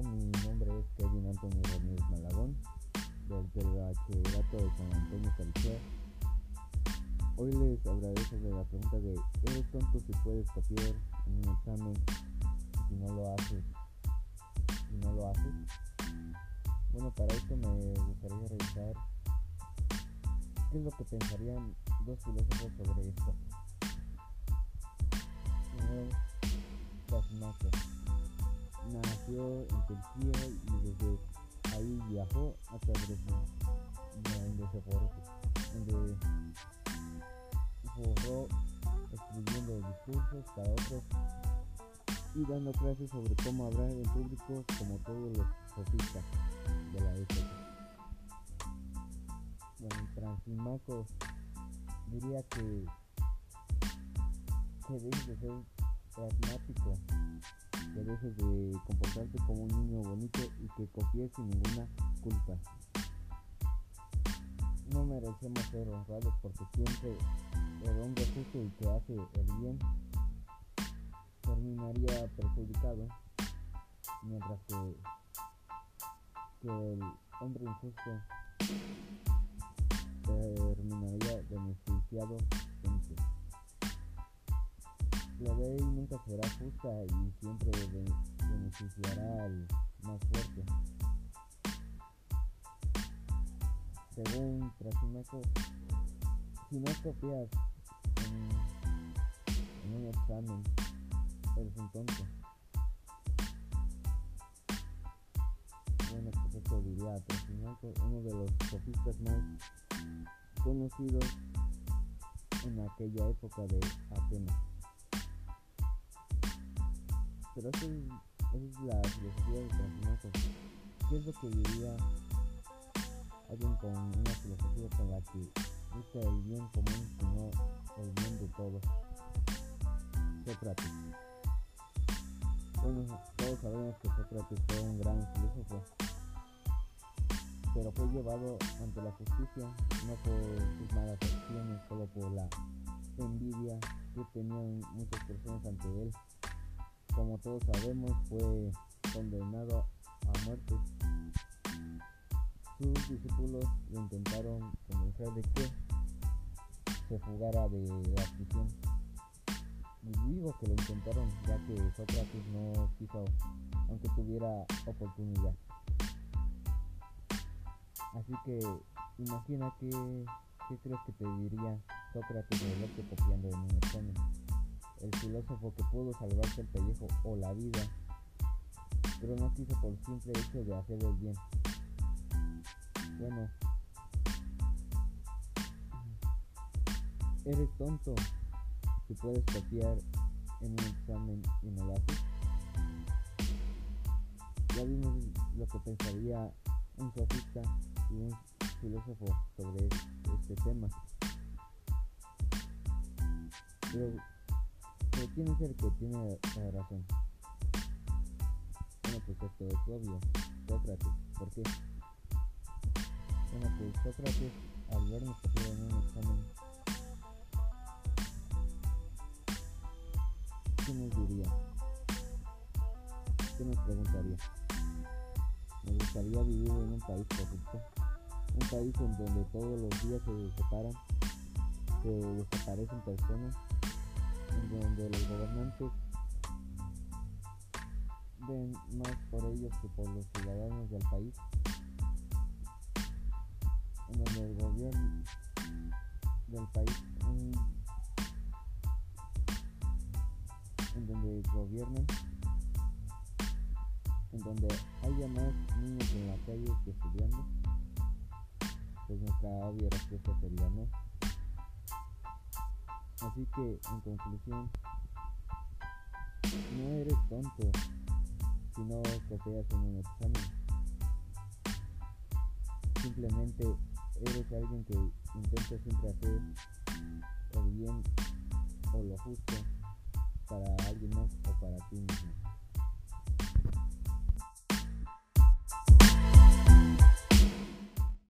mi nombre es Kevin Antonio Ramírez Malagón, del Bachillerato de San Antonio Calicia. Hoy les hablaré sobre la pregunta de ¿eres tonto si puedes copiar en un examen si no lo haces? Si no lo haces. Bueno, para esto me gustaría revisar qué es lo que pensarían dos filósofos sobre esto. Primero, Trasimaco nació en Turquía y desde ahí viajó hasta Dresden, donde se forró, donde forró escribiendo discursos para otros y dando clases sobre cómo hablar en público como todos los sofistas de la época. Bueno, Transimaco diría que, que debe de ser pragmático dejes de comportarte como un niño bonito y que confíes sin ninguna culpa. No merecemos ser honrados porque siempre el hombre justo y que hace el bien terminaría perjudicado, mientras que, que el hombre injusto terminaría beneficiado. La ley nunca será justa y siempre beneficiará al más fuerte. Según Trasimaco, si no copias en, en un examen, eres un tonto. Bueno, pues esto diría Trasimaco, uno de los sofistas más conocidos en aquella época de Atenas. Pero esa es, la filosofía de Trasimaco. ¿Qué es lo que diría alguien con una filosofía con la que busca el bien común sino el bien de todos? Sócrates. Bueno, todos sabemos que Sócrates fue un gran filósofo, pero fue llevado ante la justicia no por sus malas acciones, solo por la envidia que tenían muchas personas ante él como todos sabemos, fue condenado a muerte. Sus discípulos lo intentaron convencer de que se fugara de la prisión. Y digo que lo intentaron ya que Sócrates no quiso, aunque tuviera oportunidad. Así que imagina que, qué crees que te diría Sócrates de verte copiando en un examen el filósofo que pudo salvarse el pellejo o la vida, pero no quiso por simple hecho de hacer el bien. Bueno, eres tonto si puedes copiar en un examen y no lo haces. Ya vimos lo que pensaría un sofista y un filósofo sobre este tema. Pero pero ¿quién es el que tiene razón? Bueno, pues esto es obvio. Sócrates. ¿Por qué? Bueno, pues Sócrates, al vernos en un examen, ¿qué nos diría? ¿Qué nos preguntaría? Me gustaría vivir en un país corrupto, un país en donde todos los días se separan, se desaparecen personas donde los gobernantes ven más por ellos que por los ciudadanos del país, en donde el gobierno del país, en, en donde gobiernan, en donde haya más niños en la calle que estudiando, pues nuestra obvia respuesta sería no. Así que, en conclusión, no eres tonto si no copias en un examen. Simplemente eres alguien que intenta siempre hacer el bien o lo justo para alguien más o para ti mismo.